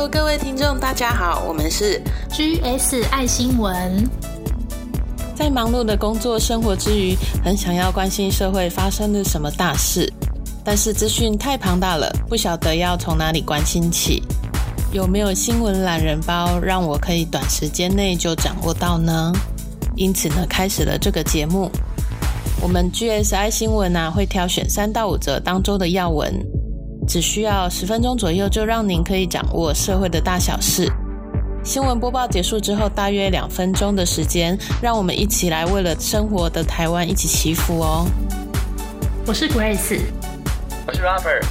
Hello，各位听众，大家好，我们是 GS 爱新闻。在忙碌的工作生活之余，很想要关心社会发生了什么大事，但是资讯太庞大了，不晓得要从哪里关心起。有没有新闻懒人包，让我可以短时间内就掌握到呢？因此呢，开始了这个节目。我们 GSI 新闻啊，会挑选三到五则当周的要闻，只需要十分钟左右，就让您可以掌握社会的大小事。新闻播报结束之后，大约两分钟的时间，让我们一起来为了生活的台湾一起祈福哦。我是 Grace，我是 Robert，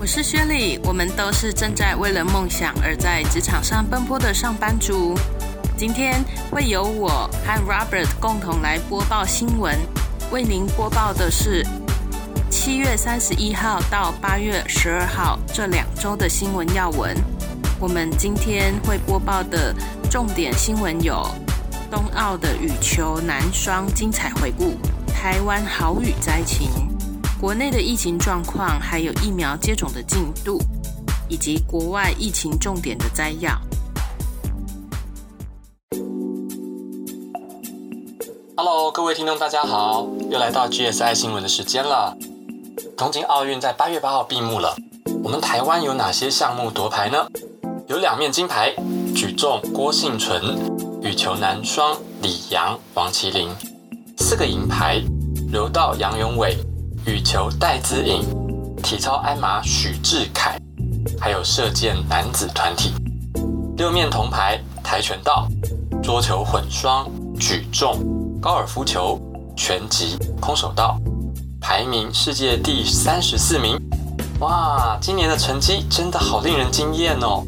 我是薛礼，我们都是正在为了梦想而在职场上奔波的上班族。今天会由我和 Robert 共同来播报新闻。为您播报的是七月三十一号到八月十二号这两周的新闻要闻。我们今天会播报的重点新闻有：冬奥的羽球男双精彩回顾，台湾豪雨灾情，国内的疫情状况，还有疫苗接种的进度，以及国外疫情重点的摘要。Hello，各位听众，大家好，又来到 GSI 新闻的时间了。东京奥运在八月八号闭幕了，我们台湾有哪些项目夺牌呢？有两面金牌，举重郭幸存，羽球男双李阳王麒麟；四个银牌，柔道杨永伟，羽球戴资颖，体操鞍马许志凯，还有射箭男子团体。六面铜牌，跆拳道、桌球混双、举重。高尔夫球、拳击、空手道，排名世界第三十四名。哇，今年的成绩真的好令人惊艳哦！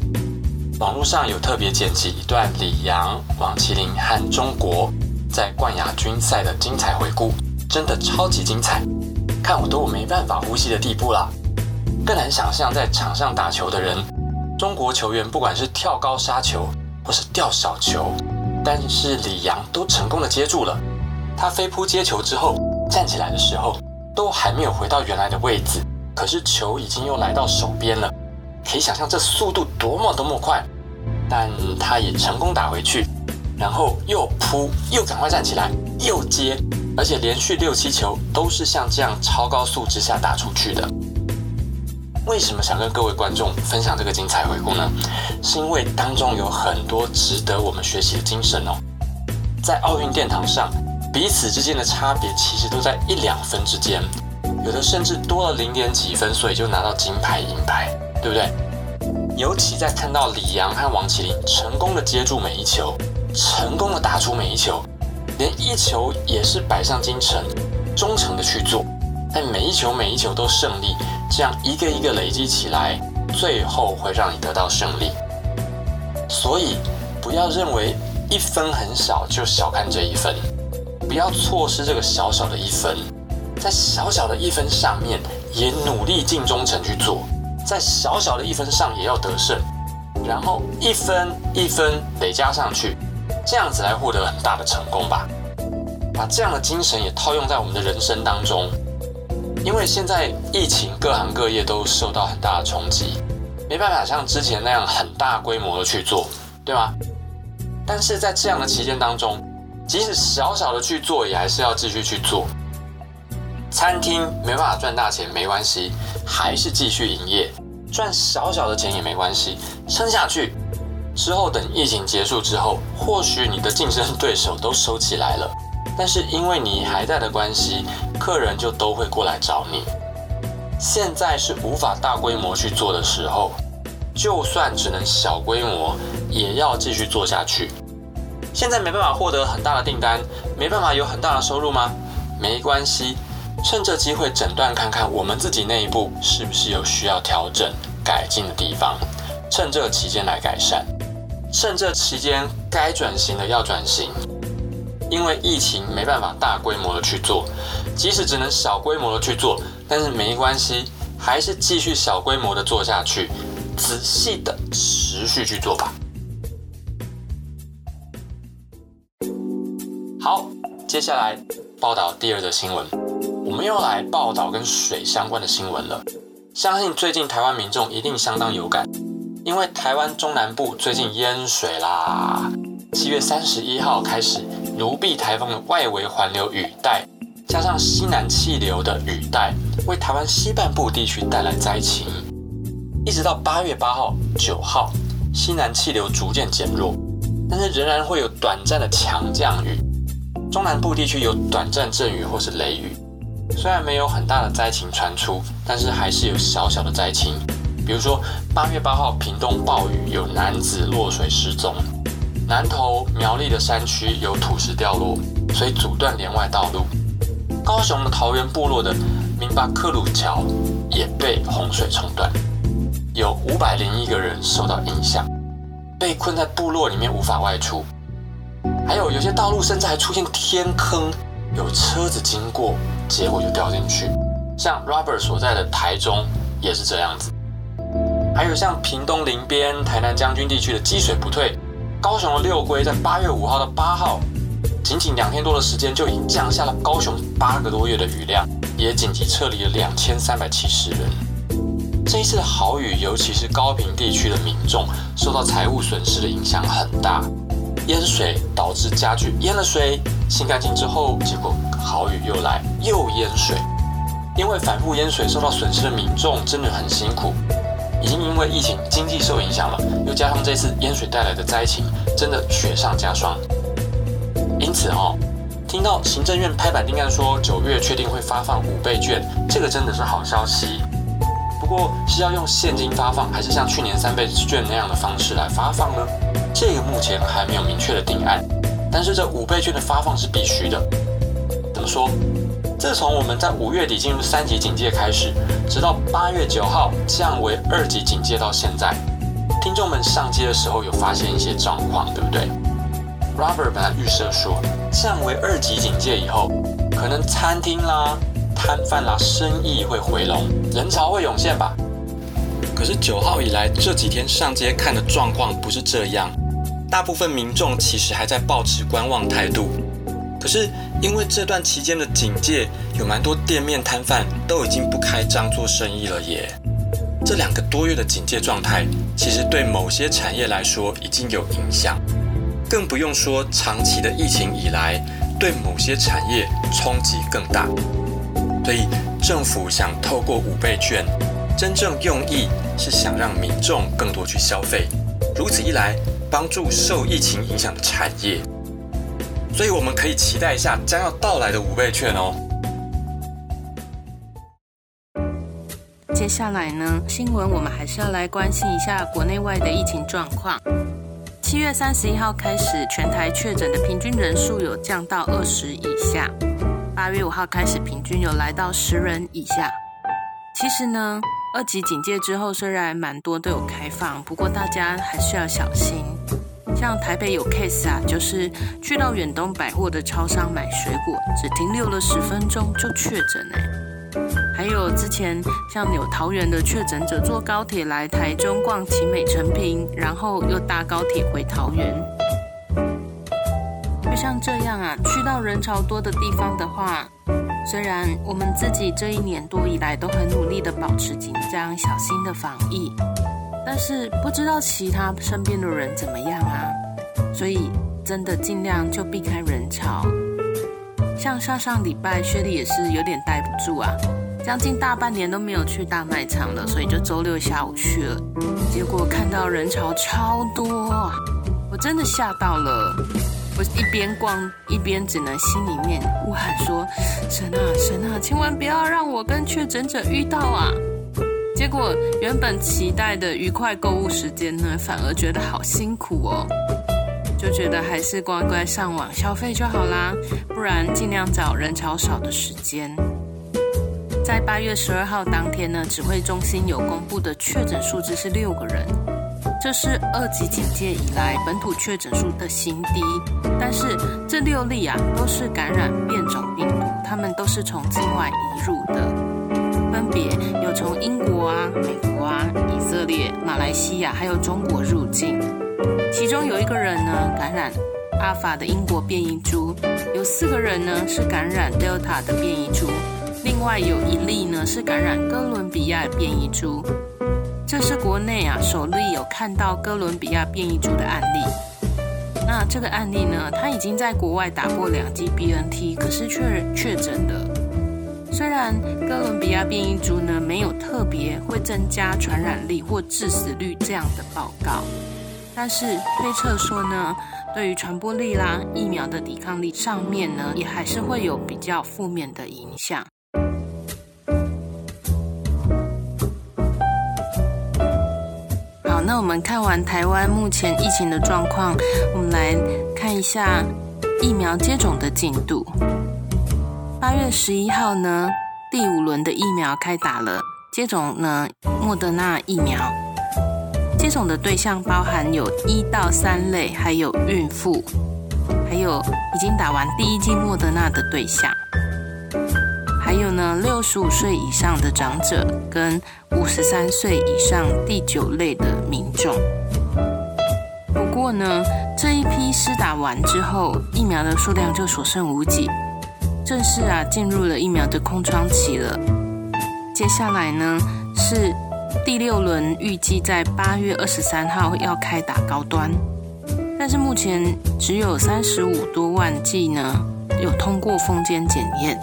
网络上有特别剪辑一段李阳、王麒麟和中国在冠亚军赛的精彩回顾，真的超级精彩，看我都没办法呼吸的地步啦。更难想象在场上打球的人，中国球员不管是跳高杀球或是吊小球。但是李阳都成功的接住了，他飞扑接球之后站起来的时候，都还没有回到原来的位置，可是球已经又来到手边了，可以想象这速度多么多么快，但他也成功打回去，然后又扑又赶快站起来又接，而且连续六七球都是像这样超高速之下打出去的。为什么想跟各位观众分享这个精彩回顾呢？是因为当中有很多值得我们学习的精神哦。在奥运殿堂上，彼此之间的差别其实都在一两分之间，有的甚至多了零点几分，所以就拿到金牌银牌，对不对？尤其在看到李阳和王麒麟成功的接住每一球，成功的打出每一球，连一球也是摆上金城，忠诚的去做。但每一球每一球都胜利，这样一个一个累积起来，最后会让你得到胜利。所以不要认为一分很少就小看这一分，不要错失这个小小的一分，在小小的一分上面也努力尽忠诚去做，在小小的一分上也要得胜，然后一分一分累加上去，这样子来获得很大的成功吧。把这样的精神也套用在我们的人生当中。因为现在疫情，各行各业都受到很大的冲击，没办法像之前那样很大规模的去做，对吗？但是在这样的期间当中，即使小小的去做，也还是要继续去做。餐厅没办法赚大钱没关系，还是继续营业，赚小小的钱也没关系，撑下去。之后等疫情结束之后，或许你的竞争对手都收起来了。但是因为你还在的关系，客人就都会过来找你。现在是无法大规模去做的时候，就算只能小规模，也要继续做下去。现在没办法获得很大的订单，没办法有很大的收入吗？没关系，趁这机会诊断看看我们自己内部是不是有需要调整改进的地方，趁这期间来改善，趁这期间该转型的要转型。因为疫情没办法大规模的去做，即使只能小规模的去做，但是没关系，还是继续小规模的做下去，仔细的持续去做吧。好，接下来报道第二则新闻，我们又来报道跟水相关的新闻了。相信最近台湾民众一定相当有感，因为台湾中南部最近淹水啦。七月三十一号开始，卢碧台风的外围环流雨带，加上西南气流的雨带，为台湾西半部地区带来灾情。一直到八月八号、九号，西南气流逐渐减弱，但是仍然会有短暂的强降雨。中南部地区有短暂阵雨或是雷雨。虽然没有很大的灾情传出，但是还是有小小的灾情。比如说八月八号，屏东暴雨，有男子落水失踪。南投苗栗的山区有土石掉落，所以阻断连外道路。高雄的桃园部落的明巴克鲁桥也被洪水冲断，有五百零一个人受到影响，被困在部落里面无法外出。还有有些道路甚至还出现天坑，有车子经过，结果就掉进去。像 Robert 所在的台中也是这样子。还有像屏东林边、台南将军地区的积水不退。高雄的六龟在八月五号到八号，仅仅两天多的时间就已经降下了高雄八个多月的雨量，也紧急撤离了两千三百七十人。这一次的豪雨，尤其是高平地区的民众受到财务损失的影响很大。淹水导致家具淹了水，清干净之后，结果好雨又来又淹水。因为反复淹水受到损失的民众真的很辛苦。已经因为疫情经济受影响了，又加上这次淹水带来的灾情，真的雪上加霜。因此哦，听到行政院拍板定案说九月确定会发放五倍券，这个真的是好消息。不过是要用现金发放，还是像去年三倍券那样的方式来发放呢？这个目前还没有明确的定案。但是这五倍券的发放是必须的。怎么说？自从我们在五月底进入三级警戒开始，直到八月九号降为二级警戒到现在，听众们上街的时候有发现一些状况，对不对？Robert 本来预设说，降为二级警戒以后，可能餐厅啦、摊贩啦生意会回笼，人潮会涌现吧。可是九号以来这几天上街看的状况不是这样，大部分民众其实还在保持观望态度。可是因为这段期间的警戒，有蛮多店面摊贩都已经不开张做生意了耶。这两个多月的警戒状态，其实对某些产业来说已经有影响，更不用说长期的疫情以来，对某些产业冲击更大。所以政府想透过五倍券，真正用意是想让民众更多去消费，如此一来，帮助受疫情影响的产业。所以我们可以期待一下将要到来的五倍券哦。接下来呢，新闻我们还是要来关心一下国内外的疫情状况。七月三十一号开始，全台确诊的平均人数有降到二十以下。八月五号开始，平均有来到十人以下。其实呢，二级警戒之后，虽然蛮多都有开放，不过大家还是要小心。像台北有 case 啊，就是去到远东百货的超商买水果，只停留了十分钟就确诊哎。还有之前像有桃园的确诊者坐高铁来台中逛奇美成品，然后又搭高铁回桃园。就像这样啊，去到人潮多的地方的话，虽然我们自己这一年多以来都很努力的保持紧张、小心的防疫。但是不知道其他身边的人怎么样啊，所以真的尽量就避开人潮。像上上礼拜，薛丽也是有点待不住啊，将近大半年都没有去大卖场了，所以就周六下午去了。结果看到人潮超多，我真的吓到了。我一边逛一边只能心里面呼喊说：“神啊神啊，千万不要让我跟确诊者遇到啊！”结果原本期待的愉快购物时间呢，反而觉得好辛苦哦，就觉得还是乖乖上网消费就好啦，不然尽量找人潮少的时间。在八月十二号当天呢，指挥中心有公布的确诊数字是六个人，这是二级警戒以来本土确诊数的新低。但是这六例啊，都是感染变种病毒，他们都是从境外移入的。分别有从英国啊、美国啊、以色列、马来西亚还有中国入境，其中有一个人呢感染阿法的英国变异株，有四个人呢是感染 Delta 的变异株，另外有一例呢是感染哥伦比亚变异株。这是国内啊首例有看到哥伦比亚变异株的案例。那这个案例呢，他已经在国外打过两剂 BNT，可是却确诊了。虽然哥伦比亚变异株呢没有特别会增加传染力或致死率这样的报告，但是推测说呢，对于传播力啦、疫苗的抵抗力上面呢，也还是会有比较负面的影响。那我们看完台湾目前疫情的状况，我们来看一下疫苗接种的进度。八月十一号呢，第五轮的疫苗开打了，接种呢莫德纳疫苗。接种的对象包含有一到三类，还有孕妇，还有已经打完第一剂莫德纳的对象。还有呢，六十五岁以上的长者跟五十三岁以上第九类的民众。不过呢，这一批施打完之后，疫苗的数量就所剩无几，正式啊进入了疫苗的空窗期了。接下来呢是第六轮，预计在八月二十三号要开打高端，但是目前只有三十五多万剂呢有通过封间检验。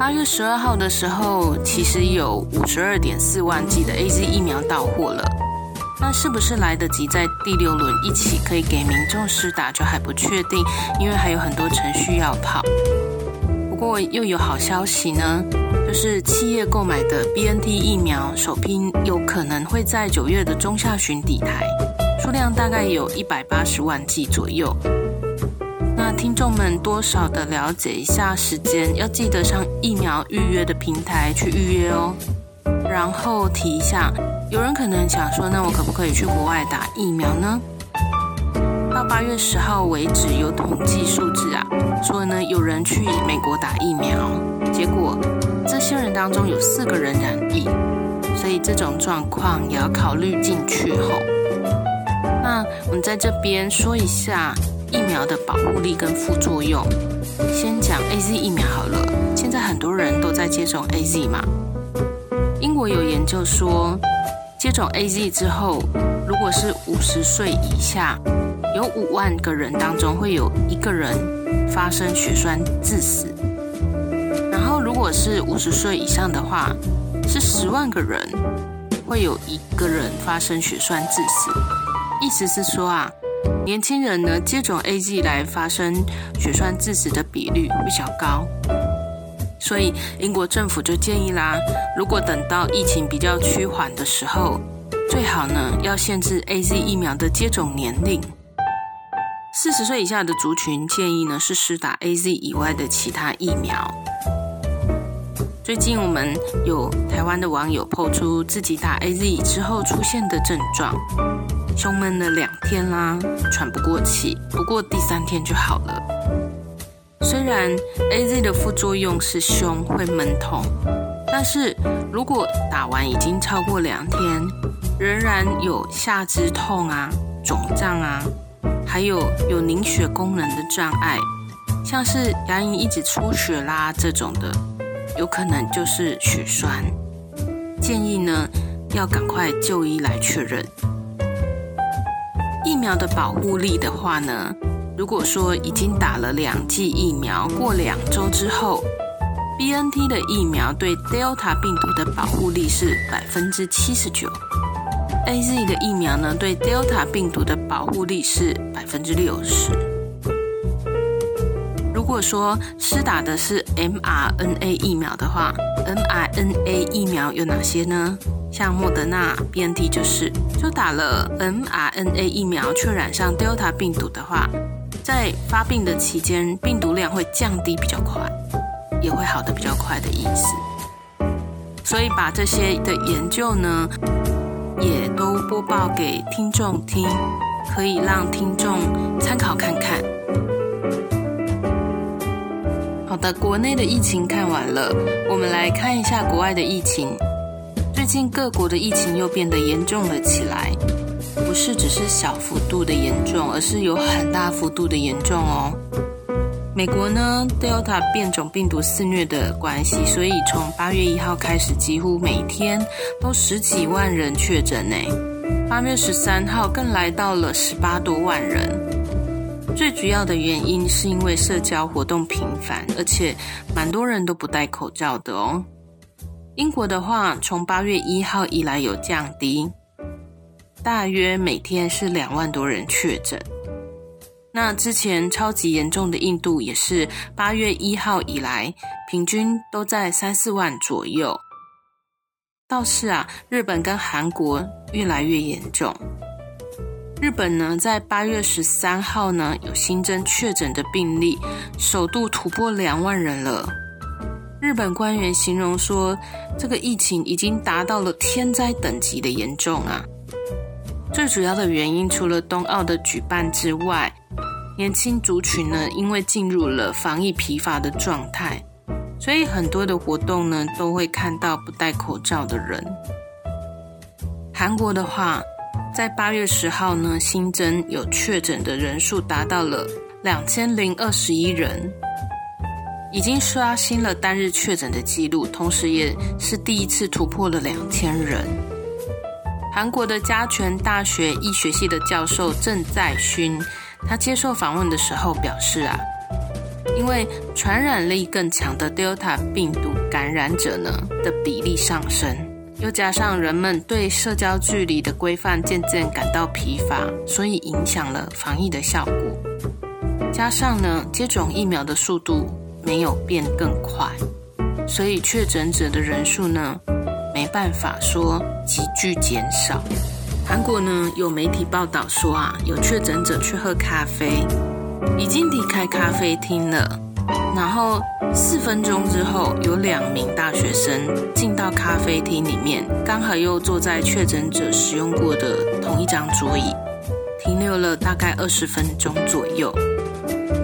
八月十二号的时候，其实有五十二点四万剂的 A Z 疫苗到货了。那是不是来得及在第六轮一起可以给民众施打，就还不确定，因为还有很多程序要跑。不过又有好消息呢，就是企业购买的 B N T 疫苗首批有可能会在九月的中下旬抵台，数量大概有一百八十万剂左右。听众们多少的了解一下时间，要记得上疫苗预约的平台去预约哦。然后提一下，有人可能想说，那我可不可以去国外打疫苗呢？到八月十号为止，有统计数字啊，说呢有人去美国打疫苗，结果这些人当中有四个人染疫，所以这种状况也要考虑进去吼。那我们在这边说一下。疫苗的保护力跟副作用，先讲 A Z 疫苗好了。现在很多人都在接种 A Z 嘛。英国有研究说，接种 A Z 之后，如果是五十岁以下，有五万个人当中会有一个人发生血栓致死。然后如果是五十岁以上的话，是十万个人会有一个人发生血栓致死。意思是说啊。年轻人呢，接种 A Z 来发生血栓致死的比率比较高，所以英国政府就建议啦，如果等到疫情比较趋缓的时候，最好呢要限制 A Z 疫苗的接种年龄。四十岁以下的族群建议呢是施打 A Z 以外的其他疫苗。最近我们有台湾的网友抛出自己打 A Z 之后出现的症状。胸闷了两天啦，喘不过气，不过第三天就好了。虽然 A Z 的副作用是胸会闷痛，但是如果打完已经超过两天，仍然有下肢痛啊、肿胀啊，还有有凝血功能的障碍，像是牙龈一直出血啦这种的，有可能就是血栓。建议呢要赶快就医来确认。疫苗的保护力的话呢，如果说已经打了两剂疫苗，过两周之后，B N T 的疫苗对 Delta 病毒的保护力是百分之七十九，A Z 的疫苗呢对 Delta 病毒的保护力是百分之六十。如果说施打的是 m R N A 疫苗的话，m R N A 疫苗有哪些呢？像莫德纳、B N T 就是，就打了 m R N A 疫苗，却染上 Delta 病毒的话，在发病的期间，病毒量会降低比较快，也会好的比较快的意思。所以把这些的研究呢，也都播报给听众听，可以让听众参考看看。的，国内的疫情看完了，我们来看一下国外的疫情。最近各国的疫情又变得严重了起来，不是只是小幅度的严重，而是有很大幅度的严重哦。美国呢，Delta 变种病毒肆虐的关系，所以从八月一号开始，几乎每天都十几万人确诊呢。八月十三号更来到了十八多万人。最主要的原因是因为社交活动频繁，而且蛮多人都不戴口罩的哦。英国的话，从八月一号以来有降低，大约每天是两万多人确诊。那之前超级严重的印度也是八月一号以来，平均都在三四万左右。倒是啊，日本跟韩国越来越严重。日本呢，在八月十三号呢，有新增确诊的病例，首度突破两万人了。日本官员形容说，这个疫情已经达到了天灾等级的严重啊。最主要的原因，除了冬奥的举办之外，年轻族群呢，因为进入了防疫疲乏的状态，所以很多的活动呢，都会看到不戴口罩的人。韩国的话，在八月十号呢，新增有确诊的人数达到了两千零二十一人，已经刷新了单日确诊的记录，同时也是第一次突破了两千人。韩国的加权大学医学系的教授郑在勋，他接受访问的时候表示啊，因为传染力更强的 Delta 病毒感染者呢的比例上升，又加上人们对社交距离的规范渐渐感到疲乏，所以影响了防疫的效果。加上呢，接种疫苗的速度没有变更快，所以确诊者的人数呢。没办法说急剧减少。韩国呢有媒体报道说啊，有确诊者去喝咖啡，已经离开咖啡厅了。然后四分钟之后，有两名大学生进到咖啡厅里面，刚好又坐在确诊者使用过的同一张桌椅，停留了大概二十分钟左右。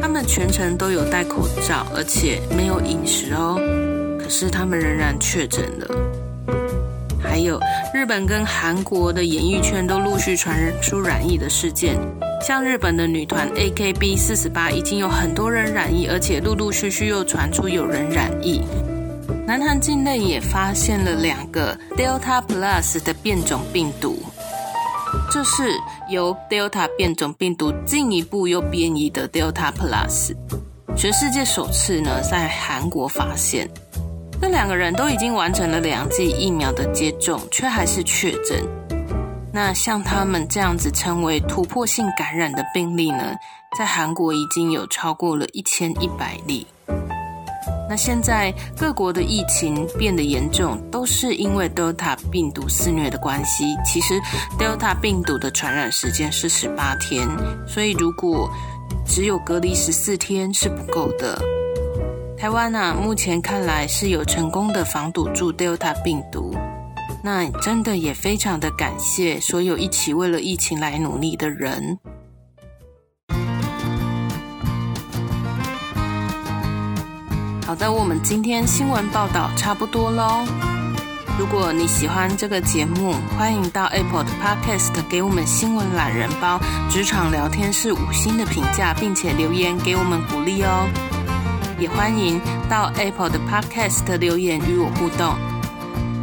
他们全程都有戴口罩，而且没有饮食哦。可是他们仍然确诊了。还有日本跟韩国的演艺圈都陆续传出染疫的事件，像日本的女团 AKB 四十八已经有很多人染疫，而且陆陆续续又传出有人染疫。南韩境内也发现了两个 Delta Plus 的变种病毒，这是由 Delta 变种病毒进一步又变异的 Delta Plus，全世界首次呢在韩国发现。这两个人都已经完成了两剂疫苗的接种，却还是确诊。那像他们这样子称为突破性感染的病例呢，在韩国已经有超过了一千一百例。那现在各国的疫情变得严重，都是因为 Delta 病毒肆虐的关系。其实 Delta 病毒的传染时间是十八天，所以如果只有隔离十四天是不够的。台湾啊，目前看来是有成功的防堵住 Delta 病毒。那真的也非常的感谢所有一起为了疫情来努力的人。好的，我们今天新闻报道差不多喽。如果你喜欢这个节目，欢迎到 Apple 的 Podcast 给我们新闻懒人包职场聊天室五星的评价，并且留言给我们鼓励哦。也欢迎到 Apple 的 Podcast 留言与我互动。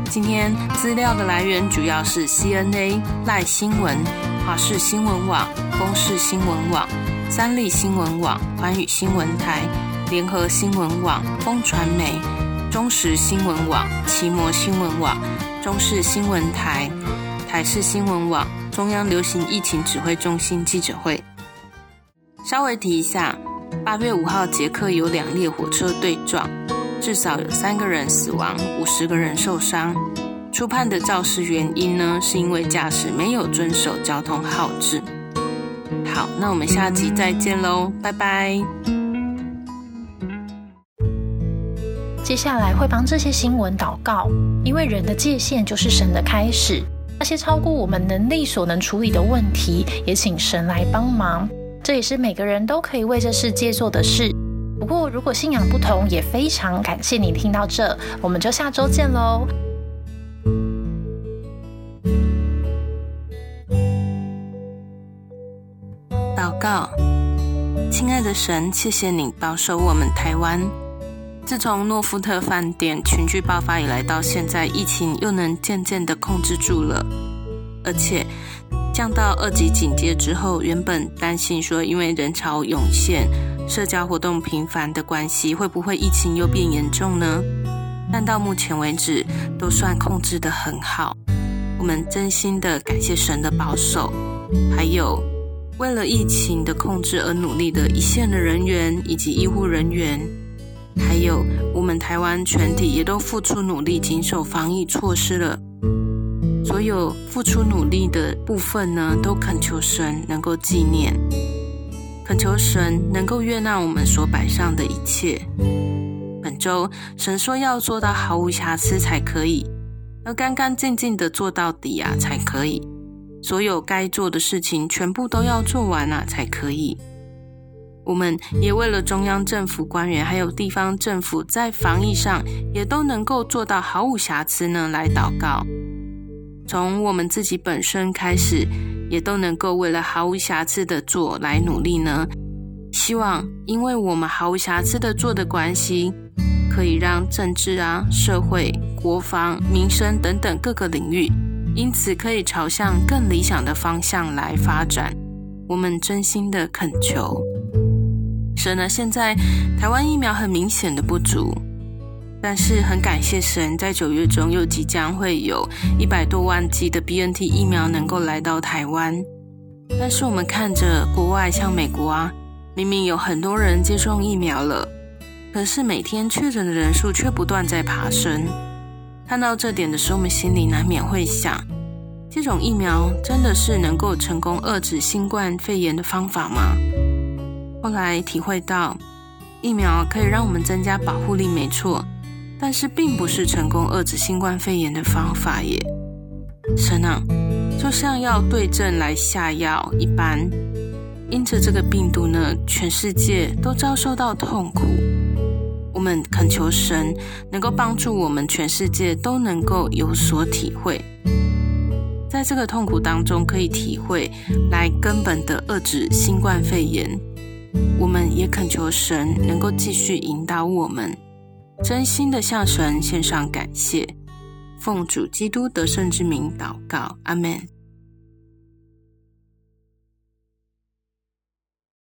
今天资料的来源主要是 CNA、赖新闻、华视新闻网、公视新闻网、三立新闻网、环宇新闻台、联合新闻网、风传媒、中时新闻网、奇摩新闻网、中视新闻台、台视新闻网、中央流行疫情指挥中心记者会。稍微提一下。八月五号，捷克有两列火车对撞，至少有三个人死亡，五十个人受伤。初判的肇事原因呢，是因为驾驶没有遵守交通号志。好，那我们下集再见喽，拜拜。接下来会帮这些新闻祷告，因为人的界限就是神的开始。那些超过我们能力所能处理的问题，也请神来帮忙。这也是每个人都可以为这世界做的事。不过，如果信仰不同，也非常感谢你听到这，我们就下周见喽。祷告，亲爱的神，谢谢你保守我们台湾。自从诺富特饭店群聚爆发以来，到现在疫情又能渐渐的控制住了，而且降到二级警戒之后，原本担心说因为人潮涌现、社交活动频繁的关系，会不会疫情又变严重呢？但到目前为止，都算控制的很好。我们真心的感谢神的保守，还有为了疫情的控制而努力的一线的人员以及医护人员，还有我们台湾全体也都付出努力，谨守防疫措施了。所有付出努力的部分呢，都恳求神能够纪念，恳求神能够悦纳我们所摆上的一切。本周神说要做到毫无瑕疵才可以。要干干净净的做到底啊，才可以。所有该做的事情全部都要做完了才可以。我们也为了中央政府官员还有地方政府在防疫上也都能够做到毫无瑕疵呢，来祷告。从我们自己本身开始，也都能够为了毫无瑕疵的做来努力呢。希望因为我们毫无瑕疵的做的关系。可以让政治啊、社会、国防、民生等等各个领域，因此可以朝向更理想的方向来发展。我们真心的恳求神呢。现在台湾疫苗很明显的不足，但是很感谢神，在九月中又即将会有一百多万剂的 BNT 疫苗能够来到台湾。但是我们看着国外，像美国啊，明明有很多人接种疫苗了。可是每天确诊的人数却不断在爬升。看到这点的时候，我们心里难免会想：这种疫苗真的是能够成功遏制新冠肺炎的方法吗？后来体会到，疫苗可以让我们增加保护力，没错，但是并不是成功遏制新冠肺炎的方法耶。神啊，就像要对症来下药一般，因着这个病毒呢，全世界都遭受到痛苦。我们恳求神能够帮助我们，全世界都能够有所体会，在这个痛苦当中可以体会来根本的遏制新冠肺炎。我们也恳求神能够继续引导我们，真心的向神献上感谢，奉主基督得胜之名祷告，阿门。